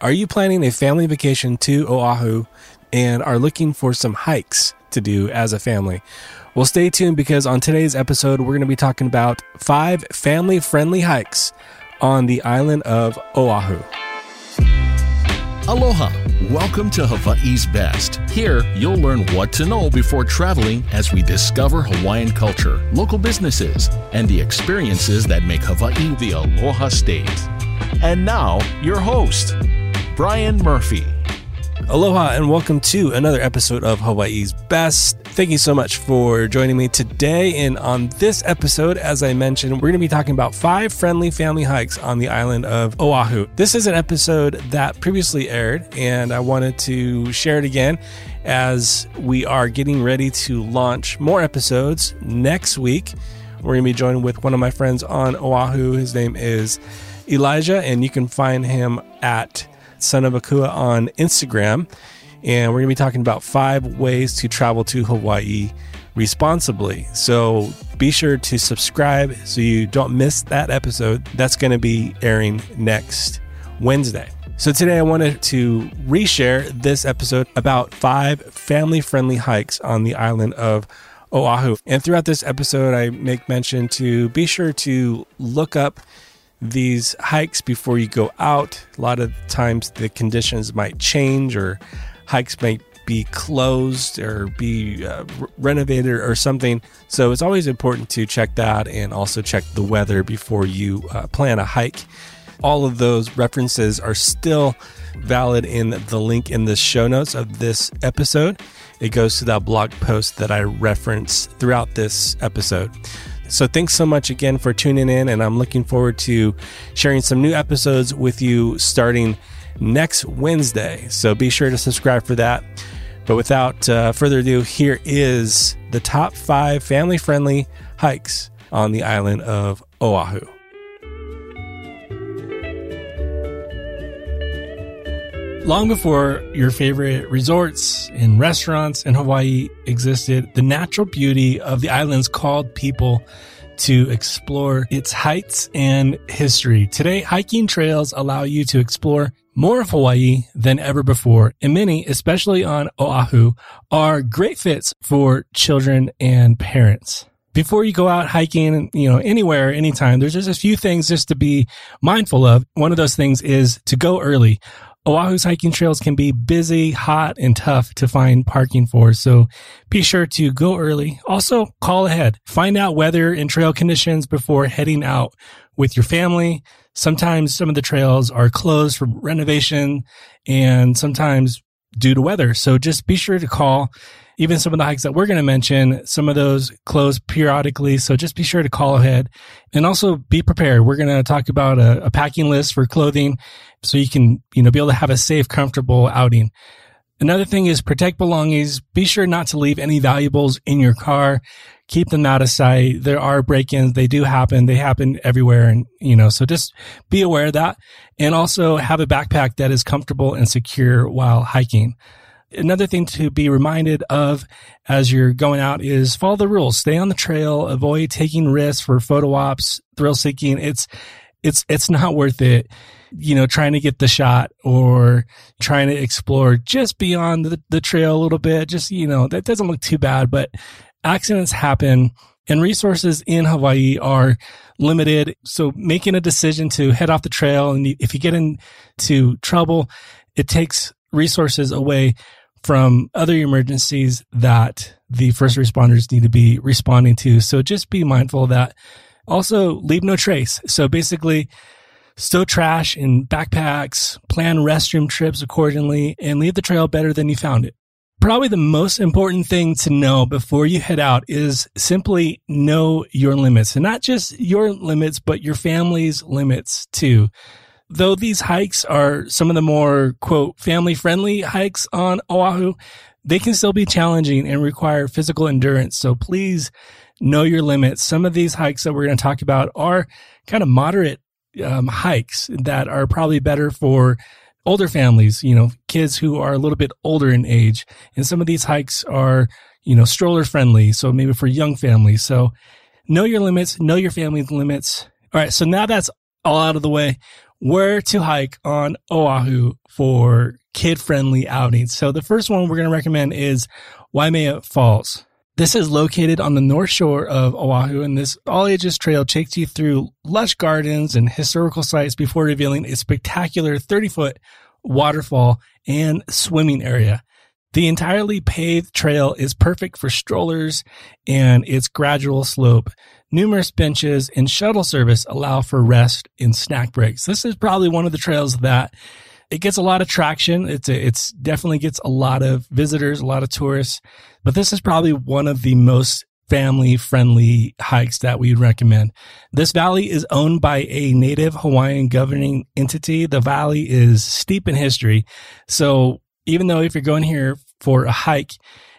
Are you planning a family vacation to Oahu and are looking for some hikes to do as a family? Well, stay tuned because on today's episode, we're going to be talking about five family friendly hikes on the island of Oahu. Aloha! Welcome to Hawaii's Best. Here, you'll learn what to know before traveling as we discover Hawaiian culture, local businesses, and the experiences that make Hawaii the Aloha state. And now, your host, Brian Murphy. Aloha and welcome to another episode of Hawaii's Best. Thank you so much for joining me today. And on this episode, as I mentioned, we're going to be talking about five friendly family hikes on the island of Oahu. This is an episode that previously aired, and I wanted to share it again as we are getting ready to launch more episodes next week. We're going to be joined with one of my friends on Oahu. His name is Elijah, and you can find him at Son of Akua on Instagram. And we're going to be talking about five ways to travel to Hawaii responsibly. So be sure to subscribe so you don't miss that episode. That's going to be airing next Wednesday. So today I wanted to reshare this episode about five family friendly hikes on the island of Oahu. And throughout this episode, I make mention to be sure to look up these hikes before you go out. A lot of times the conditions might change or hikes might be closed or be uh, renovated or something. So it's always important to check that and also check the weather before you uh, plan a hike. All of those references are still valid in the link in the show notes of this episode. It goes to that blog post that I reference throughout this episode. So thanks so much again for tuning in, and I'm looking forward to sharing some new episodes with you starting next Wednesday. So be sure to subscribe for that. But without uh, further ado, here is the top five family friendly hikes on the island of Oahu. Long before your favorite resorts and restaurants in Hawaii existed, the natural beauty of the islands called people to explore its heights and history. Today, hiking trails allow you to explore more of Hawaii than ever before, and many, especially on Oahu, are great fits for children and parents before you go out hiking, you know, anywhere, anytime, there's just a few things just to be mindful of. One of those things is to go early. Oahu's hiking trails can be busy, hot, and tough to find parking for, so be sure to go early. Also, call ahead. Find out weather and trail conditions before heading out with your family. Sometimes some of the trails are closed for renovation and sometimes due to weather. So just be sure to call even some of the hikes that we're going to mention, some of those close periodically. So just be sure to call ahead and also be prepared. We're going to talk about a, a packing list for clothing so you can, you know, be able to have a safe, comfortable outing. Another thing is protect belongings. Be sure not to leave any valuables in your car. Keep them out of sight. There are break-ins. They do happen. They happen everywhere. And, you know, so just be aware of that and also have a backpack that is comfortable and secure while hiking. Another thing to be reminded of as you're going out is follow the rules. Stay on the trail. Avoid taking risks for photo ops, thrill seeking. It's, it's, it's not worth it. You know, trying to get the shot or trying to explore just beyond the, the trail a little bit. Just, you know, that doesn't look too bad, but accidents happen and resources in Hawaii are limited. So making a decision to head off the trail and if you get into trouble, it takes resources away from other emergencies that the first responders need to be responding to. So just be mindful of that. Also, leave no trace. So basically, stow trash in backpacks, plan restroom trips accordingly, and leave the trail better than you found it. Probably the most important thing to know before you head out is simply know your limits and not just your limits, but your family's limits too. Though these hikes are some of the more quote family friendly hikes on Oahu, they can still be challenging and require physical endurance. So please know your limits. Some of these hikes that we're going to talk about are kind of moderate um, hikes that are probably better for older families, you know, kids who are a little bit older in age. And some of these hikes are, you know, stroller friendly. So maybe for young families. So know your limits, know your family's limits. All right. So now that's all out of the way where to hike on Oahu for kid friendly outings. So the first one we're going to recommend is Waimea Falls. This is located on the north shore of Oahu, and this all ages trail takes you through lush gardens and historical sites before revealing a spectacular 30 foot waterfall and swimming area. The entirely paved trail is perfect for strollers and its gradual slope. Numerous benches and shuttle service allow for rest and snack breaks. This is probably one of the trails that it gets a lot of traction. It's a, it's definitely gets a lot of visitors, a lot of tourists, but this is probably one of the most family friendly hikes that we'd recommend. This valley is owned by a native Hawaiian governing entity. The valley is steep in history. So even though if you're going here for a hike,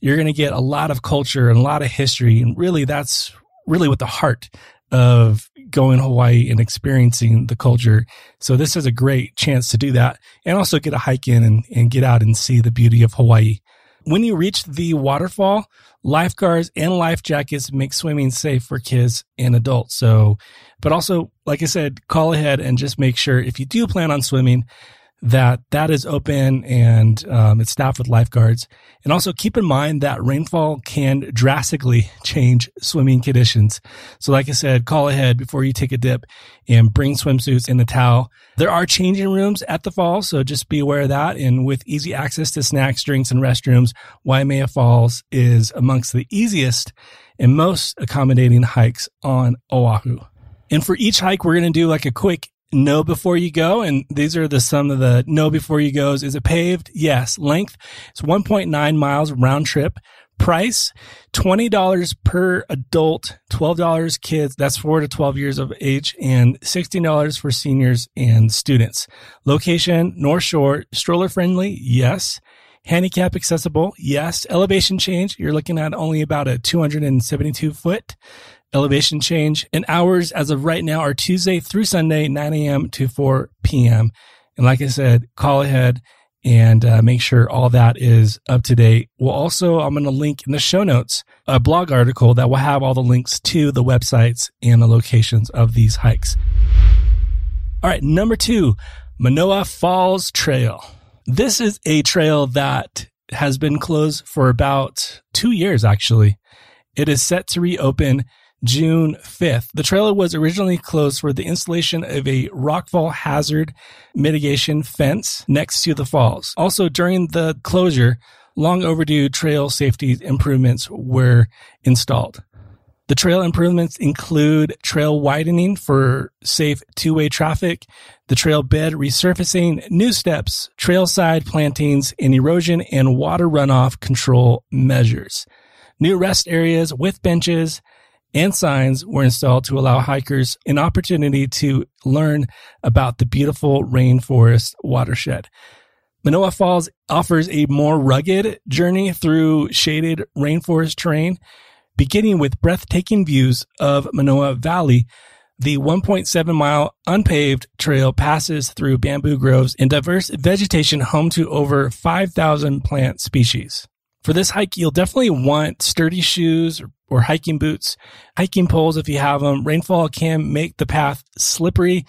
you're going to get a lot of culture and a lot of history. And really that's really what the heart of going Hawaii and experiencing the culture. So this is a great chance to do that and also get a hike in and, and get out and see the beauty of Hawaii. When you reach the waterfall, lifeguards and life jackets make swimming safe for kids and adults. So, but also, like I said, call ahead and just make sure if you do plan on swimming, that that is open and um, it's staffed with lifeguards. And also keep in mind that rainfall can drastically change swimming conditions. So like I said, call ahead before you take a dip and bring swimsuits and a towel. There are changing rooms at the falls, so just be aware of that. And with easy access to snacks, drinks, and restrooms, Waimea Falls is amongst the easiest and most accommodating hikes on Oahu. And for each hike, we're going to do like a quick know before you go. And these are the some of the know before you goes. Is it paved? Yes. Length. It's 1.9 miles round trip. Price $20 per adult, $12 kids. That's four to 12 years of age and $16 for seniors and students. Location, North Shore, stroller friendly. Yes. Handicap accessible. Yes. Elevation change. You're looking at only about a 272 foot elevation change. And hours as of right now are Tuesday through Sunday, 9 a.m. to 4 p.m. And like I said, call ahead and uh, make sure all that is up to date. We'll also, I'm going to link in the show notes a blog article that will have all the links to the websites and the locations of these hikes. All right. Number two, Manoa Falls Trail. This is a trail that has been closed for about two years, actually. It is set to reopen June 5th. The trailer was originally closed for the installation of a rockfall hazard mitigation fence next to the falls. Also, during the closure, long overdue trail safety improvements were installed. The trail improvements include trail widening for safe two-way traffic, the trail bed resurfacing, new steps, trail side plantings, and erosion and water runoff control measures. New rest areas with benches, and signs were installed to allow hikers an opportunity to learn about the beautiful rainforest watershed. Manoa Falls offers a more rugged journey through shaded rainforest terrain, beginning with breathtaking views of Manoa Valley. The 1.7 mile unpaved trail passes through bamboo groves and diverse vegetation home to over 5,000 plant species. For this hike, you'll definitely want sturdy shoes or hiking boots, hiking poles if you have them. Rainfall can make the path slippery.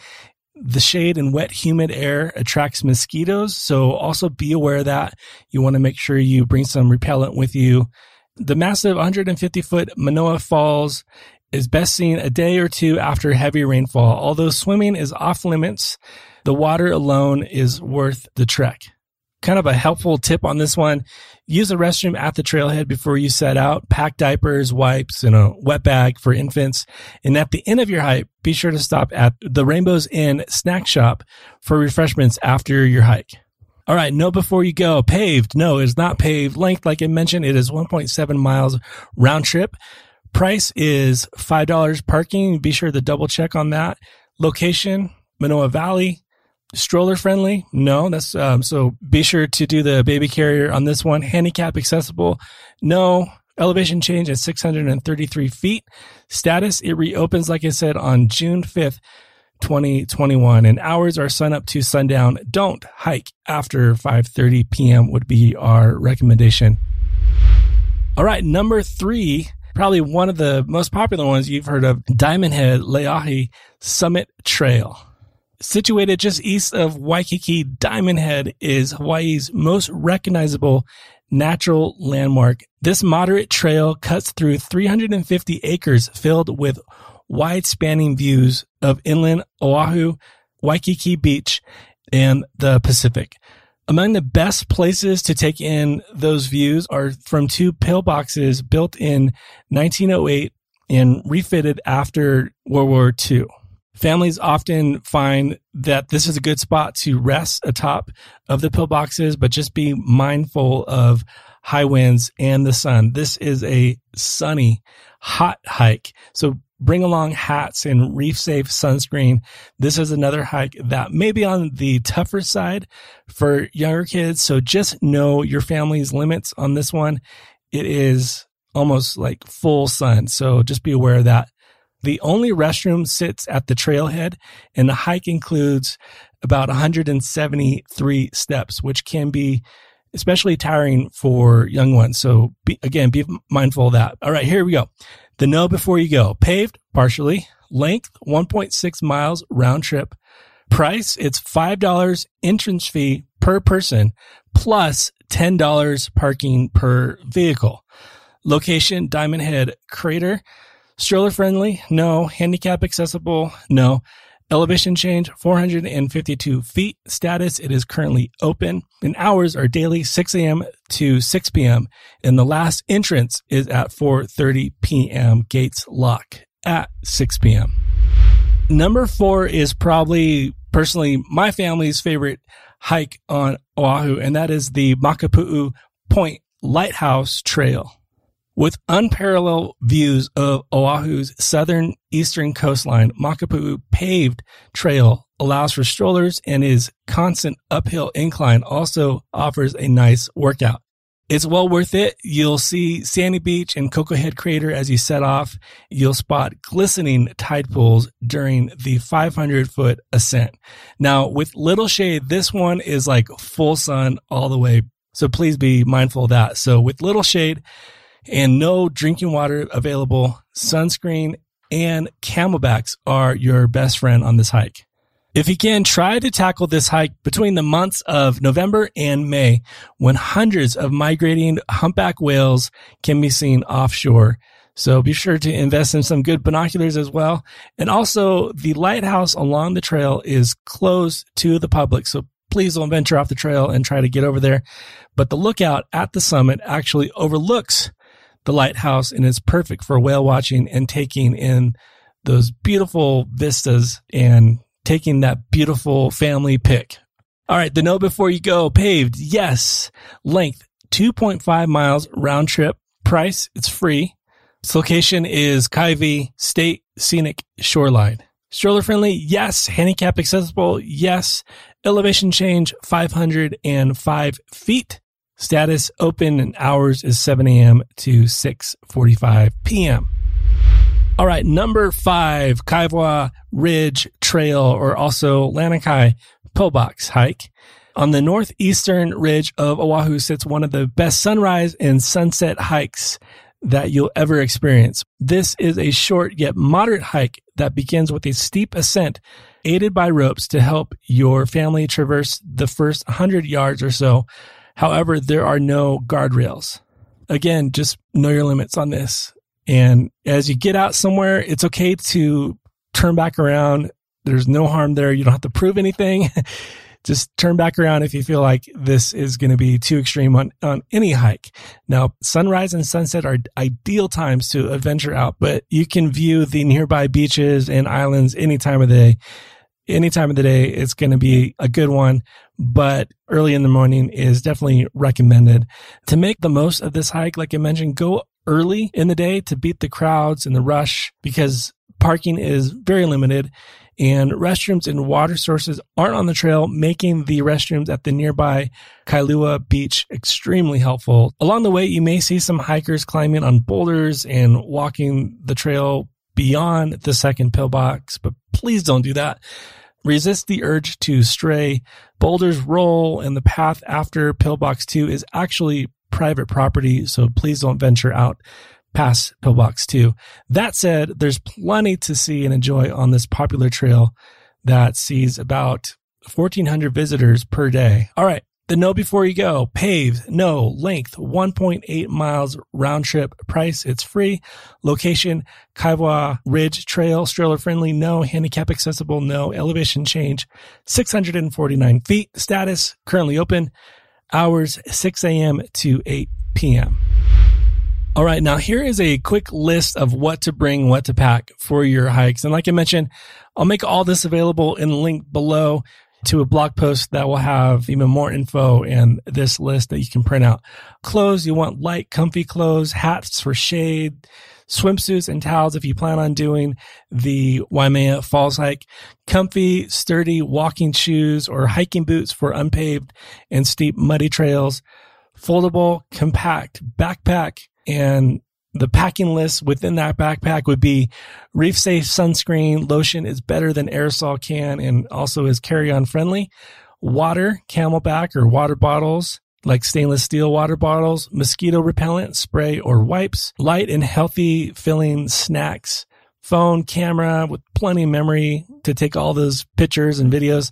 The shade and wet, humid air attracts mosquitoes. So also be aware of that you want to make sure you bring some repellent with you. The massive 150 foot Manoa Falls is best seen a day or two after heavy rainfall. Although swimming is off limits, the water alone is worth the trek kind of a helpful tip on this one. Use a restroom at the trailhead before you set out. Pack diapers, wipes, and a wet bag for infants. And at the end of your hike, be sure to stop at the Rainbows Inn snack shop for refreshments after your hike. All right. No, before you go, paved. No, it's not paved. Length, like I mentioned, it is 1.7 miles round trip. Price is $5 parking. Be sure to double check on that. Location, Manoa Valley stroller friendly no that's um, so be sure to do the baby carrier on this one. Handicap accessible? No. Elevation change at 633 feet. Status it reopens like i said on june 5th 2021 and hours are sun up to sundown. Don't hike after 5.30 p.m would be our recommendation. All right number three probably one of the most popular ones you've heard of diamond head leahi summit trail Situated just east of Waikiki, Diamond Head is Hawaii's most recognizable natural landmark. This moderate trail cuts through 350 acres filled with wide spanning views of inland Oahu, Waikiki Beach, and the Pacific. Among the best places to take in those views are from two pillboxes built in 1908 and refitted after World War II. Families often find that this is a good spot to rest atop of the pillboxes, but just be mindful of high winds and the sun. This is a sunny, hot hike. So bring along hats and reef safe sunscreen. This is another hike that may be on the tougher side for younger kids. So just know your family's limits on this one. It is almost like full sun. So just be aware of that. The only restroom sits at the trailhead and the hike includes about 173 steps, which can be especially tiring for young ones. So be, again, be mindful of that. All right, here we go. The know before you go. Paved partially. Length 1.6 miles round trip. Price it's $5 entrance fee per person plus $10 parking per vehicle. Location Diamond Head Crater. Stroller friendly? No. Handicap accessible? No. Elevation change 452 feet. Status it is currently open. And hours are daily 6 a.m. to 6 p.m. And the last entrance is at 4:30 p.m. Gates lock at 6 p.m. Number four is probably personally my family's favorite hike on Oahu, and that is the Makapu'u Point Lighthouse Trail. With unparalleled views of Oahu's southern eastern coastline, Makapu'u paved trail allows for strollers and his constant uphill incline also offers a nice workout. It's well worth it. You'll see Sandy Beach and Koko Head Crater as you set off. You'll spot glistening tide pools during the 500 foot ascent. Now, with little shade, this one is like full sun all the way. So please be mindful of that. So with little shade, and no drinking water available. Sunscreen and camelbacks are your best friend on this hike. If you can, try to tackle this hike between the months of November and May when hundreds of migrating humpback whales can be seen offshore. So be sure to invest in some good binoculars as well. And also the lighthouse along the trail is closed to the public. So please don't venture off the trail and try to get over there. But the lookout at the summit actually overlooks the lighthouse and it's perfect for whale watching and taking in those beautiful vistas and taking that beautiful family pic. All right. The note before you go paved. Yes. Length 2.5 miles round trip. Price. It's free. Its location is Kaiwi State Scenic Shoreline. Stroller friendly. Yes. Handicap accessible. Yes. Elevation change 505 feet. Status open and hours is 7 a.m. to 6:45 p.m. All right, number five, Kaiwa Ridge Trail, or also Lanikai Pillbox Hike. On the northeastern ridge of Oahu sits one of the best sunrise and sunset hikes that you'll ever experience. This is a short yet moderate hike that begins with a steep ascent aided by ropes to help your family traverse the first 100 yards or so However, there are no guardrails. Again, just know your limits on this. And as you get out somewhere, it's okay to turn back around. There's no harm there. You don't have to prove anything. just turn back around if you feel like this is going to be too extreme on, on any hike. Now, sunrise and sunset are ideal times to adventure out, but you can view the nearby beaches and islands any time of the day any time of the day, it's going to be a good one, but early in the morning is definitely recommended to make the most of this hike. Like I mentioned, go early in the day to beat the crowds and the rush because parking is very limited and restrooms and water sources aren't on the trail, making the restrooms at the nearby Kailua beach extremely helpful. Along the way, you may see some hikers climbing on boulders and walking the trail beyond the second pillbox, but please don't do that. Resist the urge to stray. Boulders roll and the path after pillbox two is actually private property. So please don't venture out past pillbox two. That said, there's plenty to see and enjoy on this popular trail that sees about 1,400 visitors per day. All right. The know before you go. Paved, no, length 1.8 miles round trip. Price, it's free. Location, Kaiwa Ridge Trail, stroller friendly, no. Handicap accessible, no. Elevation change, 649 feet. Status, currently open. Hours, 6 a.m. to 8 p.m. All right. Now here is a quick list of what to bring, what to pack for your hikes. And like I mentioned, I'll make all this available in the link below to a blog post that will have even more info and this list that you can print out. Clothes, you want light, comfy clothes, hats for shade, swimsuits and towels if you plan on doing the Waimea Falls hike, comfy, sturdy walking shoes or hiking boots for unpaved and steep muddy trails, foldable, compact backpack and the packing list within that backpack would be reef safe sunscreen lotion is better than aerosol can and also is carry on friendly. Water camelback or water bottles like stainless steel water bottles mosquito repellent spray or wipes light and healthy filling snacks phone camera with plenty of memory to take all those pictures and videos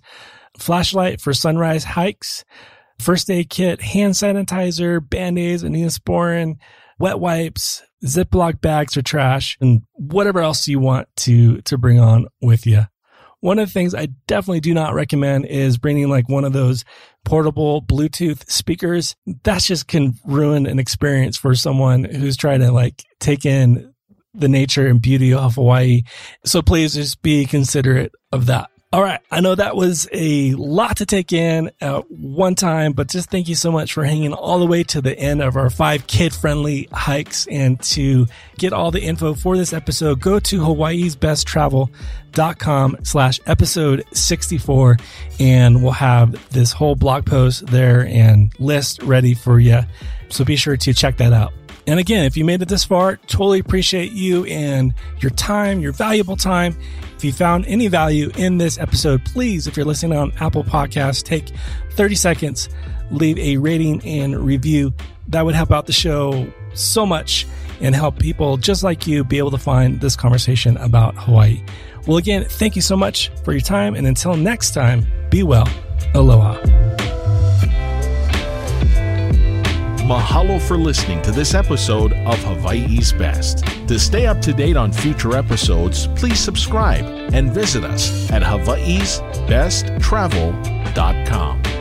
flashlight for sunrise hikes first aid kit hand sanitizer band-aids and neosporin wet wipes, Ziploc bags for trash, and whatever else you want to, to bring on with you. One of the things I definitely do not recommend is bringing like one of those portable Bluetooth speakers. That just can ruin an experience for someone who's trying to like take in the nature and beauty of Hawaii. So please just be considerate of that. All right. I know that was a lot to take in at one time, but just thank you so much for hanging all the way to the end of our five kid friendly hikes. And to get all the info for this episode, go to hawaii'sbesttravel.com slash episode 64 and we'll have this whole blog post there and list ready for you. So be sure to check that out. And again, if you made it this far, totally appreciate you and your time, your valuable time. If you found any value in this episode, please, if you're listening on Apple Podcasts, take 30 seconds, leave a rating and review. That would help out the show so much and help people just like you be able to find this conversation about Hawaii. Well, again, thank you so much for your time. And until next time, be well. Aloha. Mahalo for listening to this episode of Hawaii's Best. To stay up to date on future episodes, please subscribe and visit us at hawaiisbesttravel.com.